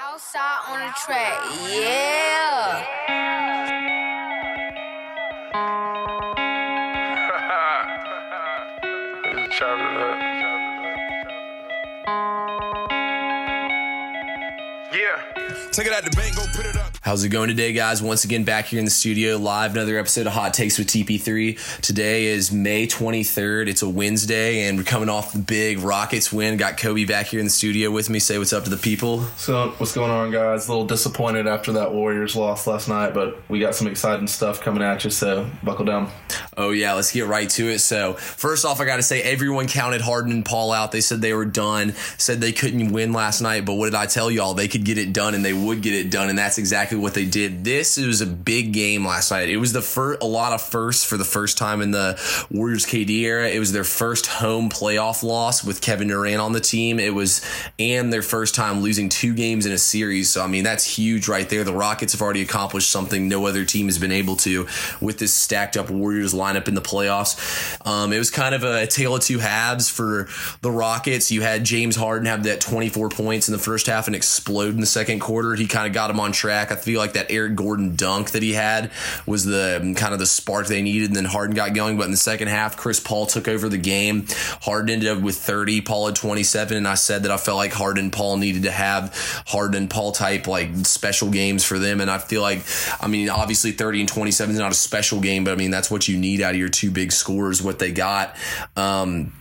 Southside on the track, yeah. It's Charlie Hood. Yeah. Take it out the bank, go put it up. How's it going today, guys? Once again, back here in the studio, live another episode of Hot Takes with TP3. Today is May 23rd. It's a Wednesday, and we're coming off the big Rockets win. Got Kobe back here in the studio with me. Say what's up to the people. So what's going on, guys? A little disappointed after that Warriors loss last night, but we got some exciting stuff coming at you. So buckle down. Oh yeah, let's get right to it. So first off, I got to say everyone counted Harden and Paul out. They said they were done. Said they couldn't win last night, but what did I tell y'all? They could get it done, and they would get it done, and that's exactly what they did. This was a big game last night. It was the first, a lot of firsts for the first time in the Warriors KD era. It was their first home playoff loss with Kevin Durant on the team. It was and their first time losing two games in a series. So I mean that's huge right there. The Rockets have already accomplished something no other team has been able to with this stacked up Warriors lineup in the playoffs. Um, it was kind of a tale of two halves for the Rockets. You had James Harden have that 24 points in the first half and explode in the second quarter. He kind of got him on track. I feel like that Eric Gordon dunk that he had was the kind of the spark they needed. And then Harden got going. But in the second half, Chris Paul took over the game. Harden ended up with 30, Paul had 27. And I said that I felt like Harden Paul needed to have Harden Paul type like special games for them. And I feel like, I mean, obviously 30 and 27 is not a special game, but I mean, that's what you need out of your two big scores, what they got. Um,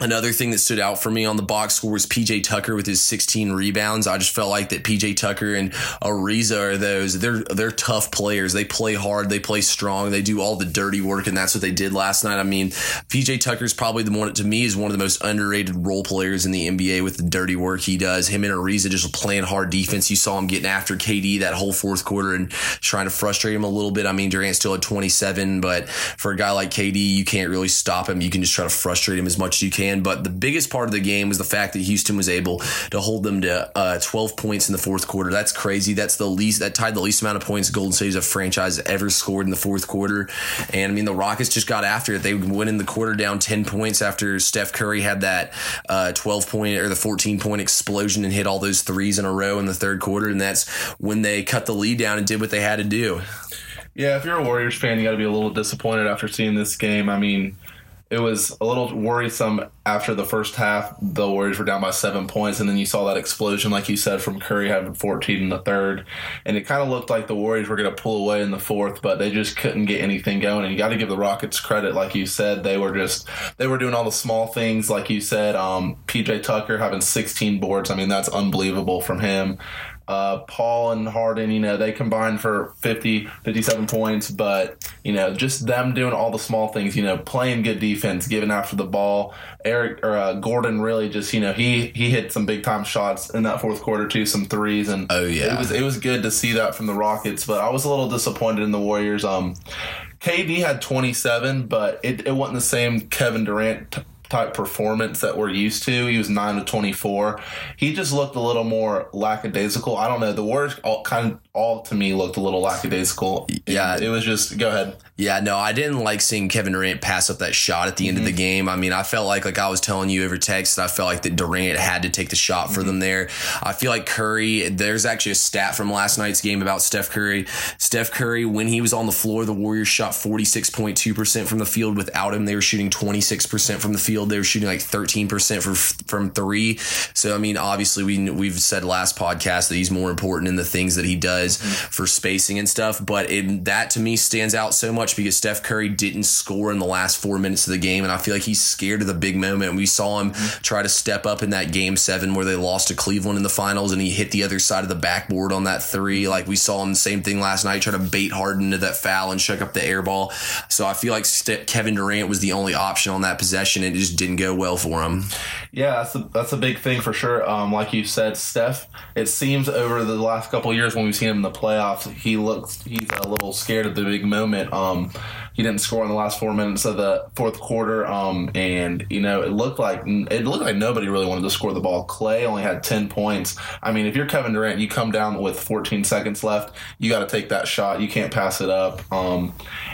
Another thing that stood out for me on the box score was PJ Tucker with his 16 rebounds. I just felt like that PJ Tucker and Ariza are those they're they're tough players. They play hard, they play strong, they do all the dirty work, and that's what they did last night. I mean, PJ Tucker is probably the one to me is one of the most underrated role players in the NBA with the dirty work he does. Him and Ariza just playing hard defense. You saw him getting after KD that whole fourth quarter and trying to frustrate him a little bit. I mean, Durant still had 27, but for a guy like KD, you can't really stop him. You can just try to frustrate him as much as you can. But the biggest part of the game was the fact that Houston was able to hold them to uh, 12 points in the fourth quarter. That's crazy. That's the least that tied the least amount of points Golden State a franchise ever scored in the fourth quarter. And I mean, the Rockets just got after it. They went in the quarter down 10 points after Steph Curry had that uh, 12 point or the 14 point explosion and hit all those threes in a row in the third quarter. And that's when they cut the lead down and did what they had to do. Yeah, if you're a Warriors fan, you got to be a little disappointed after seeing this game. I mean, it was a little worrisome after the first half. The Warriors were down by seven points, and then you saw that explosion, like you said, from Curry having 14 in the third. And it kind of looked like the Warriors were going to pull away in the fourth, but they just couldn't get anything going. And you got to give the Rockets credit, like you said, they were just they were doing all the small things, like you said. Um, PJ Tucker having 16 boards, I mean that's unbelievable from him. Uh, Paul and Harden, you know, they combined for 50, 57 points, but, you know, just them doing all the small things, you know, playing good defense, giving after the ball. Eric or uh, Gordon really just, you know, he he hit some big time shots in that fourth quarter too, some threes, and Oh, yeah. it was it was good to see that from the Rockets. But I was a little disappointed in the Warriors. Um, KD had 27, but it, it wasn't the same Kevin Durant. Type performance that we're used to. He was 9 to 24. He just looked a little more lackadaisical. I don't know. The Warriors all kind of all to me looked a little lackadaisical. Yeah. It, was just go ahead. Yeah, no, I didn't like seeing Kevin Durant pass up that shot at the end of the mm-hmm. game. I mean, I felt like, like I was telling you over text, that I felt like that Durant had to take the shot for them mm-hmm. there. I feel like Curry, there's actually a stat from last night's game about Steph Curry. Steph Curry, when he was on the floor, the Warriors shot 46.2% from the field. Without him, they were shooting 26% from the field. They were shooting like 13% from, from three. So, I mean, obviously, we, we've said last podcast that he's more important in the things that he does for spacing and stuff. But it, that to me stands out so much because Steph Curry didn't score in the last four minutes of the game, and I feel like he's scared of the big moment. We saw him try to step up in that game seven where they lost to Cleveland in the finals, and he hit the other side of the backboard on that three. Like we saw him the same thing last night, try to bait Harden into that foul and shook up the air ball. So I feel like Ste Kevin Durant was the only option on that possession, and it just didn't go well for him. Yeah, that's a, that's a big thing for sure. Um, like you said, Steph. It seems over the last couple years when we've seen him in the playoffs, he looks he's a little scared of the big moment. Um, he didn't score in the last four minutes of the fourth quarter, um, and you know it looked like it looked like nobody really wanted to score the ball. Clay only had ten points. I mean, if you're Kevin Durant, and you come down with 14 seconds left, you got to take that shot. You can't pass it up. Um,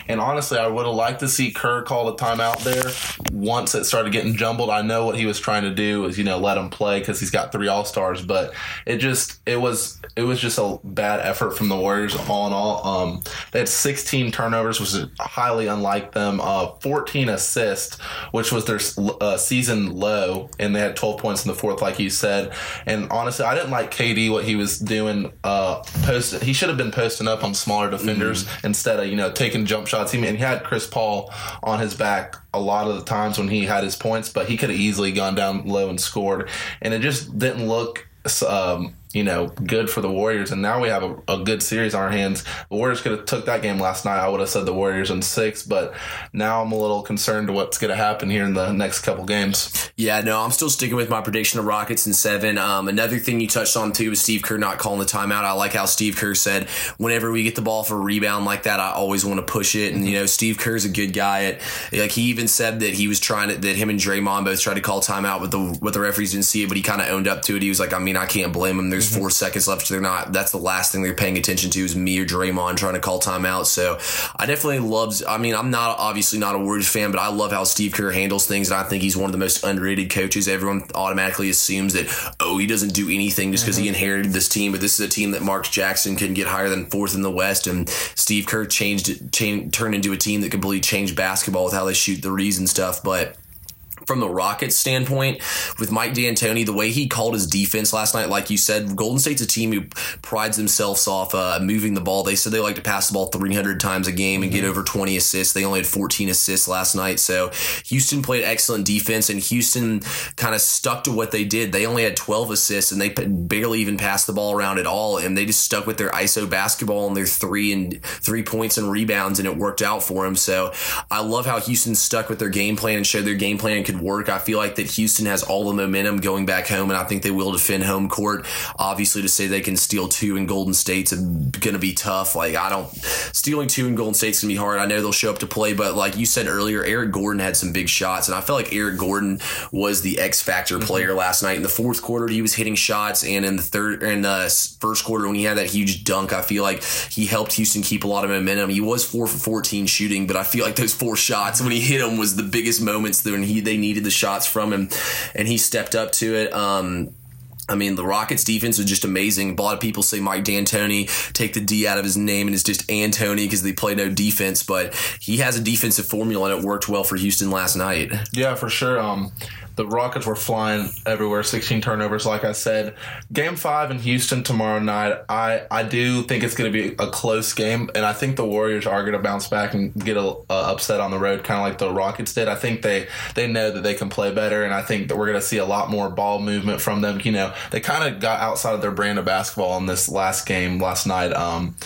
and honestly, I would have liked to see Kerr call the timeout there once it started getting jumbled. I know what he was trying to do is you know let him play because he's got three All Stars. But it just it was it was just a bad effort from the Warriors all in all. Um, they had 16 turnovers, which is highly unlike them. Uh, 14 assists, which was their uh, season low, and they had 12 points in the fourth, like you said. And honestly, I didn't like KD what he was doing. Uh, post he should have been posting up on smaller defenders mm-hmm. instead of you know taking jump shots. He and he had Chris Paul on his back a lot of the times when he had his points, but he could have easily gone down low and scored, and it just didn't look. Um, you know, good for the Warriors. And now we have a, a, good series on our hands. The Warriors could have took that game last night. I would have said the Warriors in six, but now I'm a little concerned to what's going to happen here in the next couple games. Yeah, no, I'm still sticking with my prediction of Rockets in seven. Um, another thing you touched on too was Steve Kerr not calling the timeout. I like how Steve Kerr said, whenever we get the ball for a rebound like that, I always want to push it. And you know, Steve Kerr's a good guy. At like he even said that he was trying to that him and Draymond both tried to call timeout, but the but the referees didn't see it. But he kind of owned up to it. He was like, I mean, I can't blame him. There's mm-hmm. four seconds left they're not. That's the last thing they're paying attention to is me or Draymond trying to call timeout. So I definitely love. I mean, I'm not obviously not a Warriors fan, but I love how Steve Kerr handles things, and I think he's one of the most underrated coaches. Everyone automatically assumes that oh, he doesn't do anything just because mm-hmm. he inherited this team, but this is a team that Mark Jackson can get higher than fourth in the West, and Steve Kerr changed, changed turned into a team that completely changed basketball with how they shoot threes and stuff, but from the Rockets standpoint with Mike D'Antoni, the way he called his defense last night, like you said, Golden State's a team who prides themselves off uh, moving the ball. They said they like to pass the ball 300 times a game and mm-hmm. get over 20 assists. They only had 14 assists last night. So Houston played excellent defense, and Houston kind of stuck to what they did. They only had 12 assists, and they barely even passed the ball around at all. And they just stuck with their ISO basketball and their three and three points and rebounds, and it worked out for them. So I love how Houston stuck with their game plan and showed their game plan could work. I feel like that Houston has all the momentum going back home, and I think they will defend home court. Obviously, to say they can steal two in Golden State's going to be tough. Like I don't stealing two in Golden State's going to be hard. I know they'll show up to play, but like you said earlier, Eric Gordon had some big shots, and I felt like Eric Gordon was the X factor mm-hmm. player last night. In the fourth quarter, he was hitting shots, and in the third in the first quarter when he had that huge dunk, I feel like he helped Houston keep a lot of momentum. He was four for fourteen shooting, but I feel like those four shots when he hit them was the biggest moments when he they needed the shots from him, and he stepped up to it. Um, I mean, the Rockets defense was just amazing. A lot of people say Mike D'Antoni take the D out of his name and it's just Antoni because they play no defense, but he has a defensive formula and it worked well for Houston last night. Yeah, for sure. Um, the Rockets were flying everywhere, 16 turnovers, like I said. Game five in Houston tomorrow night. I, I do think it's going to be a close game, and I think the Warriors are going to bounce back and get a, upset on the road, kind of like the Rockets did. I think they they know that they can play better, and I think that we're going to see a lot more ball movement from them. You know, they kind of got outside of their brand of basketball in this last game last night. Um,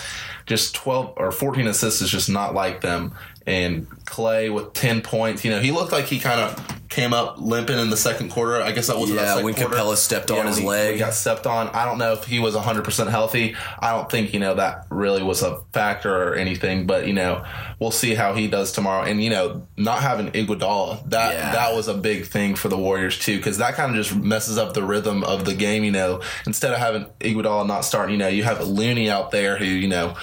just 12 or 14 assists is just not like them. And Clay with 10 points, you know, he looked like he kind of came up limping in the second quarter. I guess that was yeah. That when quarter. Capela stepped yeah, on his he, leg, he got stepped on. I don't know if he was 100 percent healthy. I don't think you know that really was a factor or anything. But you know, we'll see how he does tomorrow. And you know, not having Iguodala that yeah. that was a big thing for the Warriors too, because that kind of just messes up the rhythm of the game. You know, instead of having Iguodala not starting, you know, you have Looney out there who you know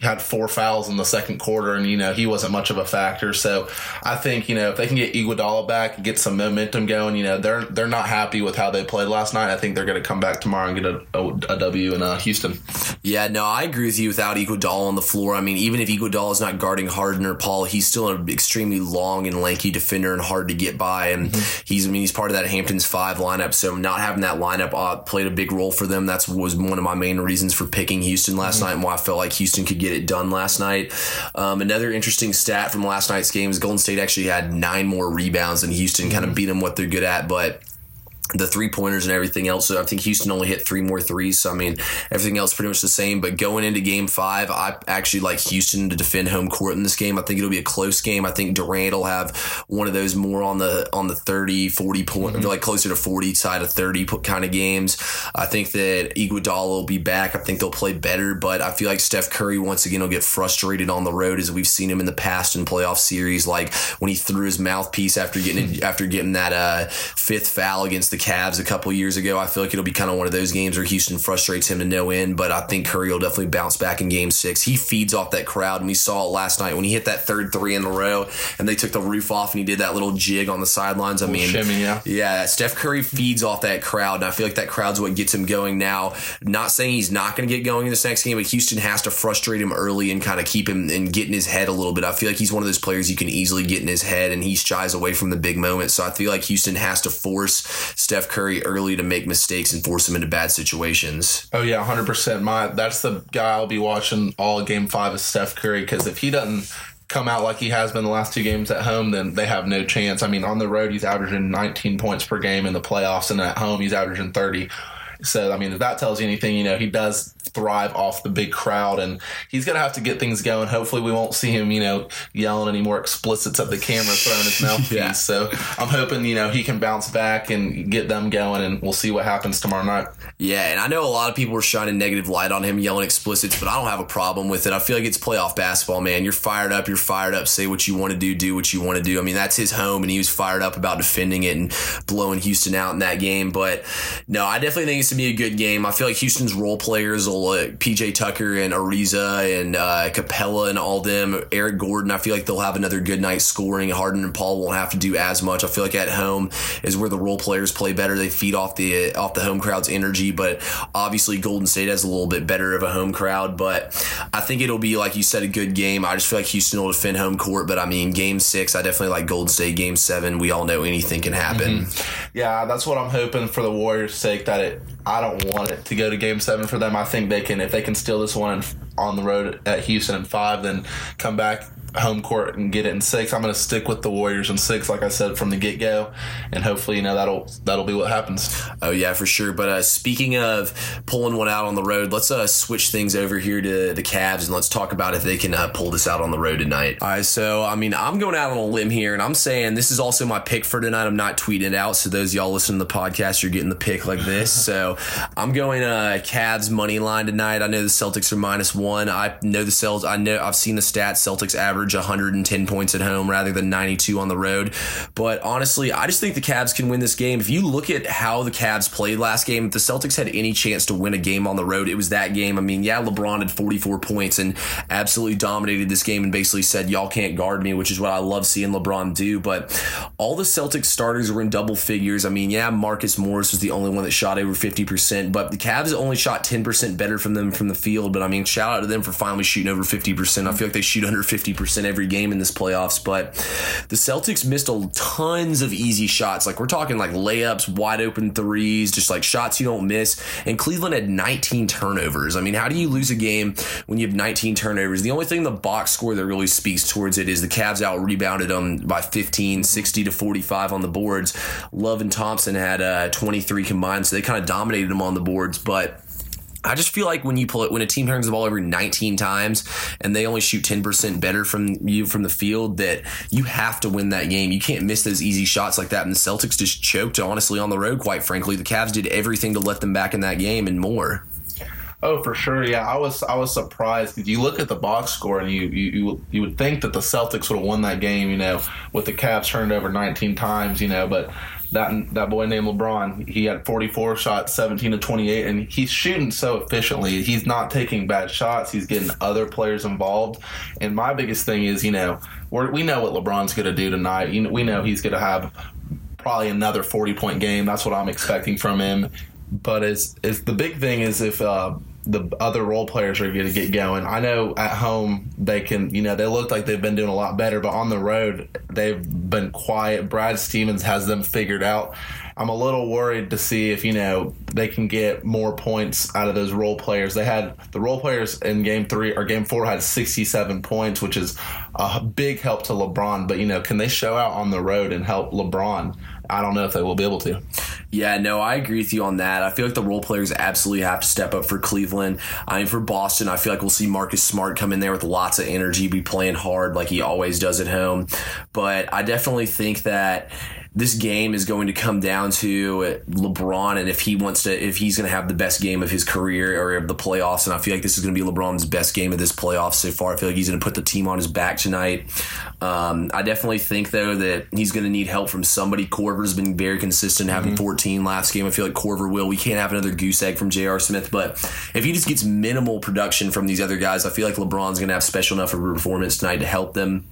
had four fouls in the second quarter, and you know he wasn't much of a factor. So I think you know if they can get Iguodala back and get some momentum going, you know they're they're not happy with how they played last night. I think they're going to come back tomorrow and get a, a, a W in uh, Houston. Yeah, no, I agree with you. Without Iguodala on the floor, I mean, even if Iguodala is not guarding Harden or Paul, he's still an extremely long and lanky defender and hard to get by. And mm-hmm. he's I mean he's part of that Hamptons five lineup. So not having that lineup uh, played a big role for them. That's was one of my main reasons for picking Houston last mm-hmm. night and why I felt like Houston could get get it done last night. Um, another interesting stat from last night's game is Golden State actually had nine more rebounds than Houston, mm-hmm. kind of beat them what they're good at, but the three pointers and everything else. So I think Houston only hit three more threes. So I mean, everything else pretty much the same. But going into game five, I actually like Houston to defend home court in this game. I think it'll be a close game. I think Durant will have one of those more on the on the 30, 40 point, mm-hmm. like closer to 40 side of 30 kind of games. I think that Iguodala will be back. I think they'll play better, but I feel like Steph Curry once again will get frustrated on the road as we've seen him in the past in playoff series, like when he threw his mouthpiece after getting after getting that uh, fifth foul against the Cavs a couple years ago. I feel like it'll be kind of one of those games where Houston frustrates him to no end, but I think Curry will definitely bounce back in game six. He feeds off that crowd, and we saw it last night when he hit that third three in a row and they took the roof off and he did that little jig on the sidelines. I mean, shimmy, yeah. yeah, Steph Curry feeds off that crowd, and I feel like that crowd's what gets him going now. Not saying he's not going to get going in this next game, but Houston has to frustrate him early and kind of keep him and get in his head a little bit. I feel like he's one of those players you can easily get in his head, and he shies away from the big moments. So I feel like Houston has to force Steph Curry early to make mistakes and force him into bad situations. Oh yeah, hundred percent. My that's the guy I'll be watching all game five is Steph Curry because if he doesn't come out like he has been the last two games at home, then they have no chance. I mean, on the road he's averaging 19 points per game in the playoffs, and at home he's averaging 30. So I mean, if that tells you anything, you know he does thrive off the big crowd, and he's gonna have to get things going. Hopefully, we won't see him, you know, yelling any more explicits at the camera, throwing his mouthpiece. Yeah. So I'm hoping, you know, he can bounce back and get them going, and we'll see what happens tomorrow night. Yeah, and I know a lot of people were shining negative light on him yelling explicits, but I don't have a problem with it. I feel like it's playoff basketball, man. You're fired up, you're fired up, say what you want to do, do what you want to do. I mean, that's his home, and he was fired up about defending it and blowing Houston out in that game. But no, I definitely think it's to be a good game. I feel like Houston's role players will, uh, PJ Tucker and Ariza and uh, Capela and all them, Eric Gordon, I feel like they'll have another good night scoring. Harden and Paul won't have to do as much. I feel like at home is where the role players play better. They feed off the off the home crowd's energy, but obviously Golden State has a little bit better of a home crowd. But I think it'll be like you said, a good game. I just feel like Houston will defend home court, but I mean, game six, I definitely like Golden State. Game seven, we all know anything can happen. Yeah, that's what I'm hoping for the Warriors' sake. That it, I don't want it to go to Game Seven for them. I think they can, if they can steal this one on the road at Houston in five, then come back home court and get it in six. I'm going to stick with the Warriors in six, like I said from the get go, and hopefully, you know that'll that'll be what happens. Oh yeah, for sure. But uh, speaking of pulling one out on the road, let's uh, switch things over here to the Cavs and let's talk about if they can uh, pull this out on the road tonight. All right, so I mean, I'm going out on a limb here, and I'm saying this is also my pick for tonight. I'm not tweeting it out, so those of y'all listening to the podcast, you're getting the pick like this. so I'm going uh, Cavs money line tonight. I know the Celtics are minus one. I know the Celtics. I know I've seen the stats. Celtics average 110 points at home rather than 92 on the road. But honestly, I just think the Cavs can win this game. If you look at how the Cavs played last game, if the Celtics had any chance to win a game on the road, it was that game. I mean, yeah, LeBron had 44 points and absolutely dominated this game and basically said, Y'all can't guard me, which is what I love seeing LeBron do. But all the Celtics starters were in double figures. I mean, yeah, Marcus Morris was the only one that shot over 50%, but the Cavs only shot 10% better from them from the field. But I mean, shout out to them for finally shooting over 50%. I feel like they shoot under 50% every game in this playoffs, but the Celtics missed a tons of easy shots. Like we're talking like layups, wide open threes, just like shots you don't miss. And Cleveland had 19 turnovers. I mean, how do you lose a game when you have 19 turnovers? The only thing the box score that really speaks towards it is the Cavs out rebounded them by 15, 60 to 45 on the boards. Love and Thompson had uh, 23 combined, so they kind of dominated them on the boards, but I just feel like when you pull it, when a team turns the ball over 19 times and they only shoot 10% better from you from the field, that you have to win that game. You can't miss those easy shots like that. And the Celtics just choked, honestly, on the road, quite frankly. The Cavs did everything to let them back in that game and more. Oh, for sure. Yeah, I was I was surprised because you look at the box score and you, you you you would think that the Celtics would have won that game, you know, with the Cavs turned over 19 times, you know, but that that boy named LeBron, he had 44 shots, 17 to 28, and he's shooting so efficiently. He's not taking bad shots. He's getting other players involved. And my biggest thing is, you know, we know what LeBron's going to do tonight. You know, we know he's going to have probably another 40 point game. That's what I'm expecting from him. But is is the big thing is if uh, the other role players are going to get going. I know at home they can, you know, they look like they've been doing a lot better, but on the road they've been quiet. Brad Stevens has them figured out. I'm a little worried to see if, you know, they can get more points out of those role players. They had the role players in game three or game four had 67 points, which is a big help to LeBron. But, you know, can they show out on the road and help LeBron? I don't know if they will be able to. Yeah, no, I agree with you on that. I feel like the role players absolutely have to step up for Cleveland. I mean, for Boston, I feel like we'll see Marcus Smart come in there with lots of energy, be playing hard like he always does at home. But I definitely think that this game is going to come down to LeBron and if he wants to, if he's going to have the best game of his career or of the playoffs. And I feel like this is going to be LeBron's best game of this playoffs so far. I feel like he's going to put the team on his back tonight. Um, I definitely think though that he's going to need help from somebody. Korver's been very consistent, having mm-hmm. 14 last game. I feel like Korver will. We can't have another goose egg from J.R. Smith, but if he just gets minimal production from these other guys, I feel like LeBron's going to have special enough of a performance tonight to help them.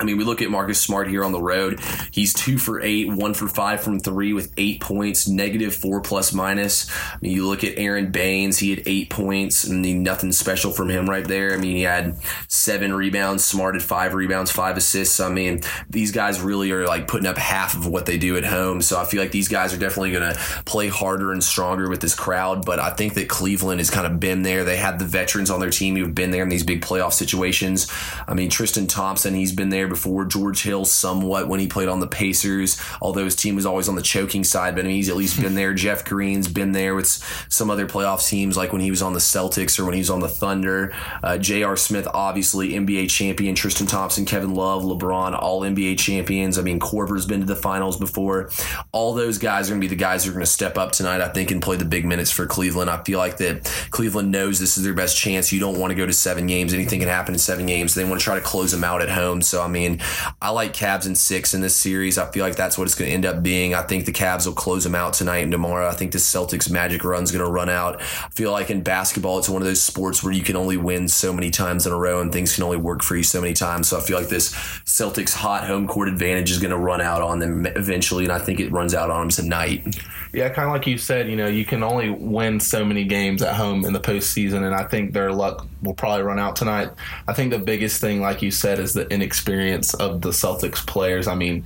I mean, we look at Marcus Smart here on the road. He's two for eight, one for five from three with eight points, negative four plus minus. I mean, you look at Aron Baynes, he had eight points. I mean, nothing special from him right there. I mean, he had seven rebounds, Smart had five rebounds, five assists. I mean, these guys really are like putting up half of what they do at home. So I feel like these guys are definitely going to play harder and stronger with this crowd. But I think that Cleveland has kind of been there. They had the veterans on their team who've been there in these big playoff situations. I mean, Tristan Thompson, he's been there before George Hill somewhat when he played on the Pacers, although his team was always on the choking side, but I mean, he's at least been there. Jeff Green's been there with some other playoff teams, like when he was on the Celtics or when he was on the Thunder. Uh, J.R. Smith, obviously NBA champion. Tristan Thompson, Kevin Love, LeBron, all NBA champions. I mean, Korver's been to the finals before. All those guys are going to be the guys who are going to step up tonight, I think, and play the big minutes for Cleveland. I feel like that Cleveland knows this is their best chance. You don't want to go to seven games. Anything can happen in seven games. They want to try to close them out at home. So, I mean, I like Cavs in six in this series. I feel like that's what it's going to end up being. I think the Cavs will close them out tonight and tomorrow. I think the Celtics magic run is going to run out. I feel like in basketball, it's one of those sports where you can only win so many times in a row and things can only work for you so many times. So I feel like this Celtics hot home court advantage is going to run out on them eventually, and I think it runs out on them tonight. Yeah, kind of like you said, you know, you can only win so many games at home in the postseason, and I think their luck will probably run out tonight. I think the biggest thing, like you said, is the inexperience of the Celtics players. I mean,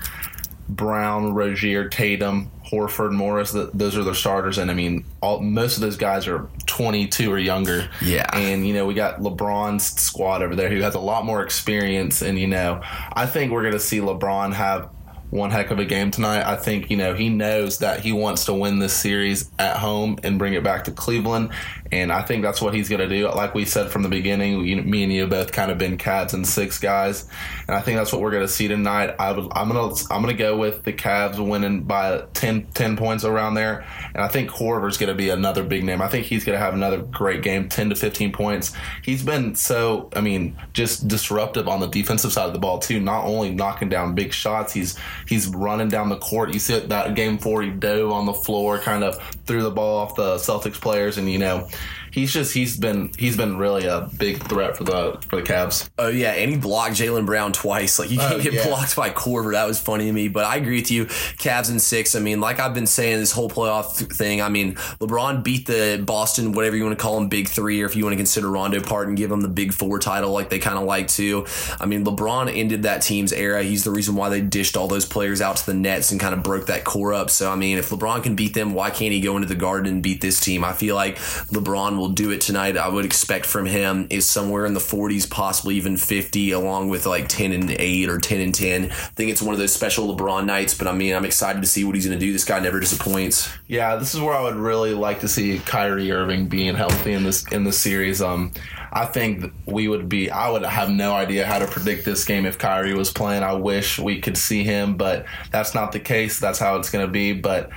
Brown, Rozier, Tatum, Horford, Morris, the, those are their starters, and I mean, all, most of those guys are 22 or younger. Yeah, and you know we got LeBron's squad over there who has a lot more experience, and you know I think we're going to see LeBron have one heck of a game tonight. I think, you know, he knows that he wants to win this series at home and bring it back to Cleveland. And I think that's what he's going to do. Like we said from the beginning, you, me and you both kind of been Cavs and six guys, and I think that's what we're going to see tonight. I I'm gonna I'm gonna go with the Cavs winning by 10, 10 points around there, and I think Korver's going to be another big name. I think he's going to have another great game, ten to fifteen points. He's been so, I mean, just disruptive on the defensive side of the ball too. Not only knocking down big shots, he's he's running down the court. You see that game four, he dove on the floor, kind of threw the ball off the Celtics players, and you know he's just he's been he's been really a big threat for the for the Cavs. Oh yeah, and he blocked Jaylen Brown twice. Like you oh, can't oh, get yeah. blocked by Korver. That was funny to me. But I agree with you. Cavs in six. I mean, like I've been saying this whole playoff thing. I mean, LeBron beat the Boston, whatever you want to call them, big three, or if you want to consider Rondo part and give them the big four title, like they kind of like to. I mean, LeBron ended that team's era. He's the reason why they dished all those players out to the Nets and kind of broke that core up. So I mean, if LeBron can beat them, why can't he go into the Garden and beat this team? I feel like LeBron will do it tonight. I would expect from him is somewhere in the 40s, possibly even 50, along with like 10 and 8 or 10 and 10. I think it's one of those special LeBron nights, but I mean, I'm excited to see what he's going to do. This guy never disappoints. Yeah, this is where I would really like to see Kyrie Irving being healthy in this in this series. Um, I think we would be. I would have no idea how to predict this game if Kyrie was playing. I wish we could see him, but that's not the case. That's how it's going to be. But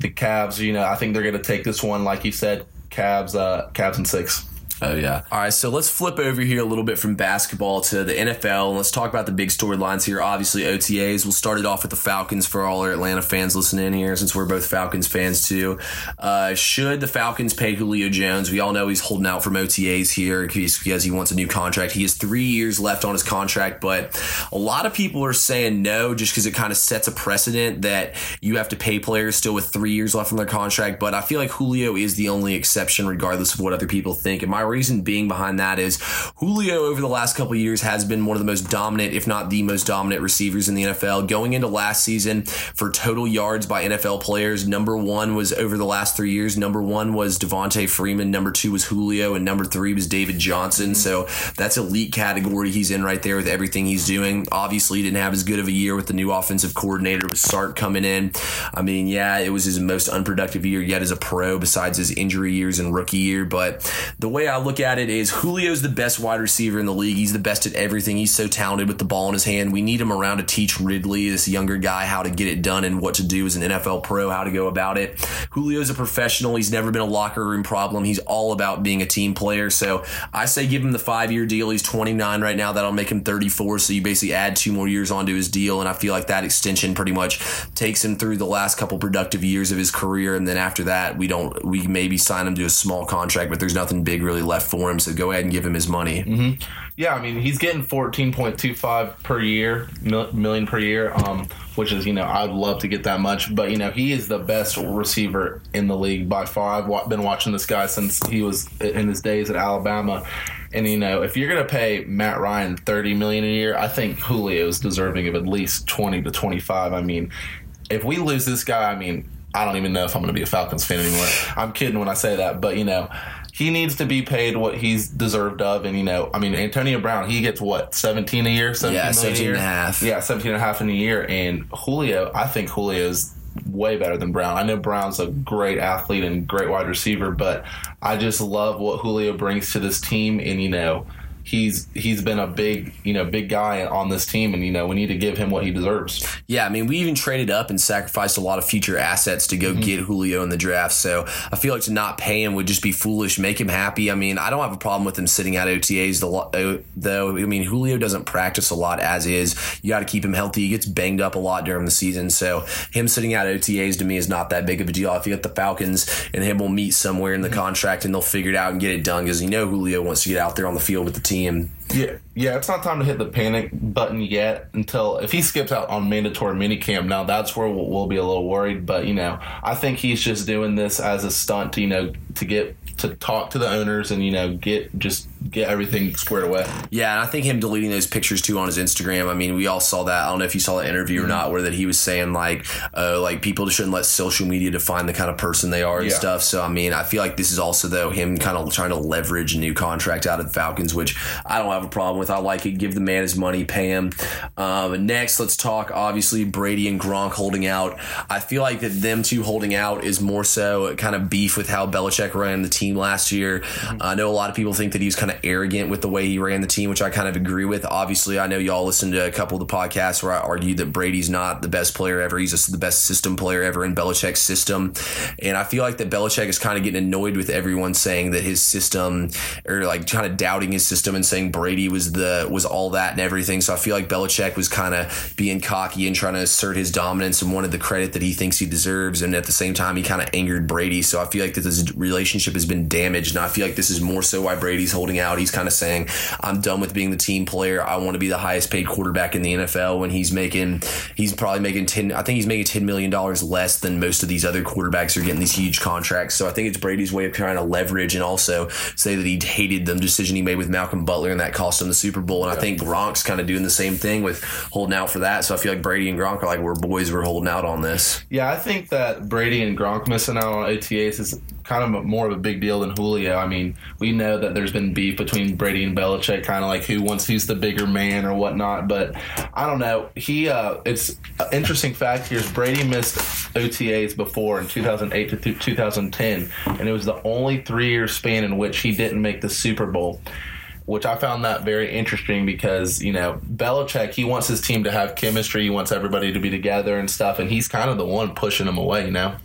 the Cavs, you know, I think they're going to take this one, like you said, Cavs, uh, Cavs and six. Oh yeah. All right, so let's flip over here a little bit from basketball to the NFL and let's talk about the big storylines here. Obviously OTAs. We'll start it off with the Falcons for all our Atlanta fans listening here, since we're both Falcons fans too. Uh, should the Falcons pay Julio Jones? We all know he's holding out from OTAs here because he wants a new contract. He has three years left on his contract, but a lot of people are saying no, just because it kind of sets a precedent that you have to pay players still with three years left on their contract. But I feel like Julio is the only exception, regardless of what other people think. Am I reason being behind that is Julio over the last couple years has been one of the most dominant, if not the most dominant receivers in the NFL. Going into last season for total yards by NFL players, number one was over the last three years. Number one was Devonta Freeman. Number two was Julio, and number three was David Johnson. So that's elite category he's in right there with everything he's doing. Obviously, he didn't have as good of a year with the new offensive coordinator with Sark coming in. I mean, yeah, it was his most unproductive year yet as a pro, besides his injury years and rookie year. But the way I look at it is Julio's the best wide receiver in the league. He's the best at everything. He's so talented with the ball in his hand. We need him around to teach Ridley, this younger guy, how to get it done and what to do as an NFL pro, how to go about it. Julio's a professional. He's never been a locker room problem. He's all about being a team player. So I say give him the five year deal. He's 29 right now. That'll make him 34. So you basically add two more years onto his deal. And I feel like that extension pretty much takes him through the last couple productive years of his career. And then after that, we don't, we maybe sign him to a small contract, but there's nothing big really left for him. So go ahead and give him his money. Yeah, I mean he's getting fourteen point two five per year, million per year, um, which is you know I'd love to get that much, but you know he is the best receiver in the league by far. I've been watching this guy since he was in his days at Alabama, and you know if you're gonna pay Matt Ryan thirty million a year, I think Julio is deserving of at least twenty to twenty five. I mean, if we lose this guy, I mean. I don't even know if I'm to be a Falcons fan anymore. I'm kidding when I say that, but you know, he needs to be paid what he's deserved of. And, you know, I mean, Antonio Brown, he gets what, 17 a year? 17 Yeah, million 17 a year? and a half. Yeah, 17 and a half in a year. And Julio, I think Julio's way better than Brown. I know Brown's a great athlete and great wide receiver, but I just love what Julio brings to this team. And, you know, he's he's been a big you know big guy on this team and you know we need to give him what he deserves Yeah, I mean, we even traded up and sacrificed a lot of future assets to go mm-hmm. get Julio in the draft. So I feel like to not pay him would just be foolish. Make him happy. I mean, I don't have a problem with him sitting out OTAs, though. I mean, Julio doesn't practice a lot as is. You got to keep him healthy. He gets banged up a lot during the season. So him sitting out OTAs to me is not that big of a deal. I feel like the Falcons and him will meet somewhere in the mm-hmm. contract and they'll figure it out and get it done because you know Julio wants to get out there on the field with the team. Yeah yeah it's not time to hit the panic button yet until if he skips out on mandatory minicamp now that's where we'll, we'll be a little worried but you know i think he's just doing this as a stunt you know to get to talk to the owners and you know get just get everything squared away Yeah, and I think him deleting those pictures too on his Instagram. I mean, we all saw that. I don't know if you saw the interview or not, where that he was saying like, uh, like people shouldn't let social media define the kind of person they are and Yeah. stuff. So I mean, I feel like this is also though him kind of trying to leverage a new contract out of the Falcons, which I don't have a problem with. I like it. Give the man his money, pay him. Um, next, let's talk. Obviously, Brady and Gronk holding out. I feel like that them two holding out is more so kind of beef with how Belichick ran the team last year. I know a lot of people think that he was kind of arrogant with the way he ran the team, which I kind of agree with. Obviously, I know y'all listened to a couple of the podcasts where I argued that Brady's not the best player ever. He's just the best system player ever in Belichick's system. And I feel like that Belichick is kind of getting annoyed with everyone saying that his system or like kind of doubting his system and saying Brady was the was all that and everything. So I feel like Belichick was kind of being cocky and trying to assert his dominance and wanted the credit that he thinks he deserves. And at the same time, he kind of angered Brady. So I feel like that this relationship has been damaged. And I feel like this is more so why Brady's holding out. He's kind of saying, I'm done with being the team player. I want to be the highest paid quarterback in the NFL when he's making, he's probably making 10, I think he's making $10 million less than most of these other quarterbacks are getting these huge contracts. So I think it's Brady's way of trying to leverage and also say that he hated the decision he made with Malcolm Butler and that cost him the Super Bowl. And I think Gronk's kind of doing the same thing with holding out for that. So I feel like Brady and Gronk are like, we're boys, we're holding out on this. Yeah, I think that Brady and Gronk missing out on OTAs is kind of more of a big deal than Julio. I mean, we know that there's been beef between Brady and Belichick, kind of like who wants who's the bigger man or whatnot. But I don't know. He, uh, it's interesting fact here is Brady missed OTAs before in 2008 to th- 2010, and it was the only three year span in which he didn't make the Super Bowl which I found that very interesting because, you know, Belichick, he wants his team to have chemistry. He wants everybody to be together and stuff. And he's kind of the one pushing them away, you know?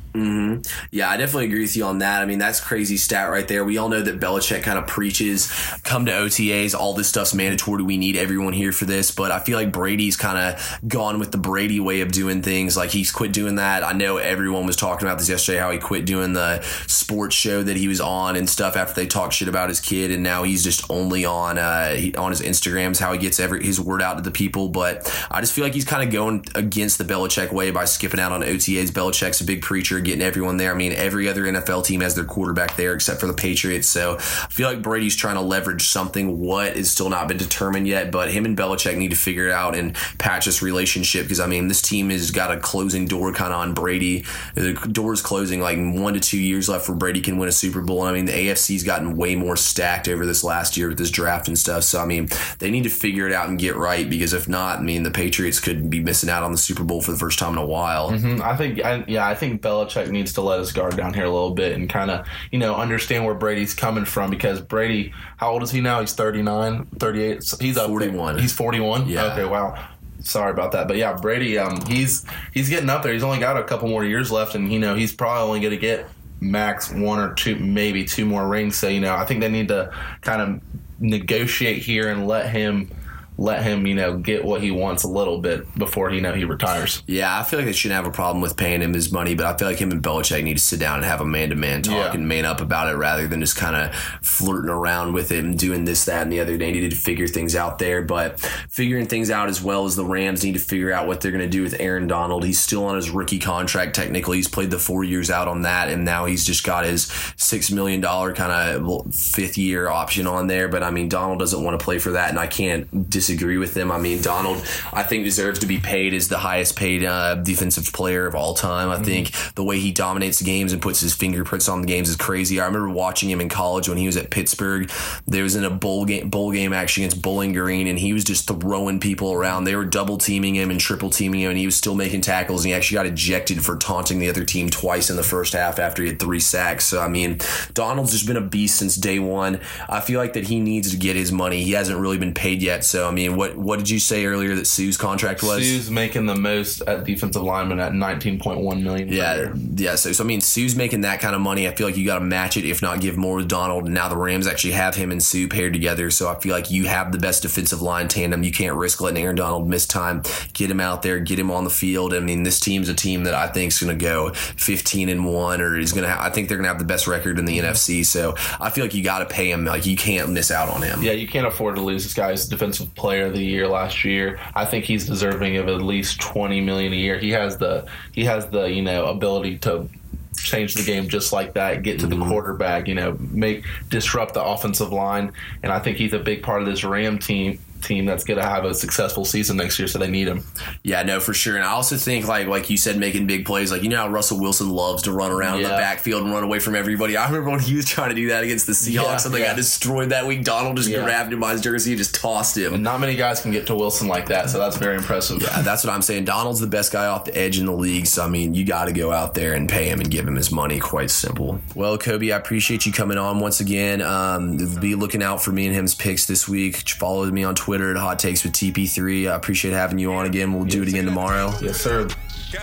Yeah, I definitely agree with you on that. I mean, that's crazy stat right there. We all know that Belichick kind of preaches come to OTAs, all this stuff's mandatory. We need everyone here for this. But I feel like Brady's kind of gone with the Brady way of doing things. Like he's quit doing that. I know everyone was talking about this yesterday, how he quit doing the sports show that he was on and stuff after they talked shit about his kid, and now he's just only on uh, on his Instagrams how he gets every his word out to the people. But I just feel like he's kind of going against the Belichick way by skipping out on OTAs. Belichick's a big preacher, getting everyone there. I mean, every other NFL team has their quarterback there except for the Patriots. So I feel like Brady's trying to leverage something. What is still not been determined yet, but him and Belichick need to figure it out and patch this relationship because I mean, this team has got a closing door kind of on Brady. The door's closing like one to two years left where Brady can win a Super Bowl. And I mean, the AFC's gotten way more stacked over this last year with this draft and stuff. So I mean, they need to figure it out and get right because if not, I mean, the Patriots could be missing out on the Super Bowl for the first time in a while. Mm-hmm. I think, I, yeah, I think Belichick Belichick needs to let his guard down here a little bit and kind of, you know, understand where Brady's coming from because Brady, how old is he now? He's 39, 38. So He's up there. 41. He's 41? Yeah. Okay, wow. Sorry about that. But yeah, Brady, um, he's he's getting up there. He's only got a couple more years left and you know, he's probably only going to get max one or two maybe two more rings. So, you know, I think they need to kind of negotiate here and let him let him, you know, get what he wants a little bit before you know he retires. Yeah, I feel like they shouldn't have a problem with paying him his money, but I feel like him and Belichick need to sit down and have a man to man talk Yeah. and man up about it rather than just kind of flirting around with it and doing this, that, and the other. They needed to figure things out there, but figuring things out as well as the Rams need to figure out what they're going to do with Aaron Donald. He's still on his rookie contract, technically. He's played the four years out on that, and now he's just got his $6 million kind of fifth year option on there. But I mean, Donald doesn't want to play for that, and I can't disagree with them. I mean, Donald, I think, deserves to be paid as the highest paid uh, defensive player of all time. I think the way he dominates games and puts his fingerprints on the games is crazy. I remember watching him in college when he was at Pittsburgh. There was in a bowl game, bowl game actually against Bowling Green, and he was just throwing people around. They were double teaming him and triple teaming him, and he was still making tackles. And he actually got ejected for taunting the other team twice in the first half after he had three sacks. So I mean, Donald's just been a beast since day one. I feel like that he needs to get his money. He hasn't really been paid yet. So I mean, what what did you say earlier that Suh's contract was? Suh's making the most at defensive lineman at 19.1 million. per Yeah, year. yeah. So, so I mean, Suh's making that kind of money. I feel like you got to match it, if not give more with Donald. Now the Rams actually have him and Suh paired together, so I feel like you have the best defensive line tandem. You can't risk letting Aaron Donald miss time. Get him out there, get him on the field. I mean, this team's a team that I think is going to go 15 and one, or is going to. I think they're going to have the best record in the mm-hmm. NFC. So I feel like you got to pay him. Like you can't miss out on him. Yeah, you can't afford to lose this guy's defensive player of the year last year. I think he's deserving of at least 20 million a year. He has the he has the, you know, ability to change the game just like that, get to the mm-hmm. quarterback, you know, make disrupt the offensive line, and I think he's a big part of this Ram team team that's going to have a successful season next year so they need him. Yeah, no, for sure. And I also think, like, like you said, making big plays. Like you know how Russell Wilson loves to run around in the backfield and run away from everybody. I remember when he was trying to do that against the Seahawks, Yeah, and they yeah. got destroyed that week. Donald just Yeah. grabbed him by his jersey and just tossed him. And not many guys can get to Wilson like that, so that's very impressive. Yeah, that's what I'm saying. Donald's the best guy off the edge in the league. So, I mean, you got to go out there and pay him and give him his money. Quite simple. Well, Kobe, I appreciate you coming on once again. Um, be looking out for me and him's picks this week. Follow me on Twitter at Hot Takes with TP3. I appreciate having you on again. We'll do it again tomorrow. Yes, sir.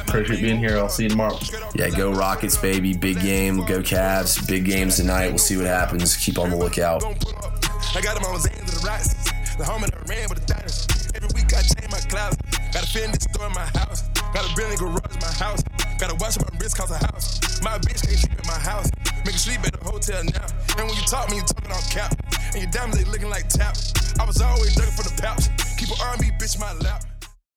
Appreciate being here. I'll see you tomorrow. Yeah, go Rockets, baby. Big game. Go Cavs. Big games tonight. We'll see what happens. Keep on the lookout. Don't pull up. I got him on his hands to the rocks. The homie that ran with the diamonds. Every week I change my clouds. Got a Fendi store in my house. Got a Bentley garage in my house. Gotta watch my wrist cause a house. My bitch can't sleep in my house. Make her sleep at the hotel now. And when you talk, me, you talking on cap. And your diamonds, they looking like tap. I was always looking for the paps. Keep an R&B bitch my lap.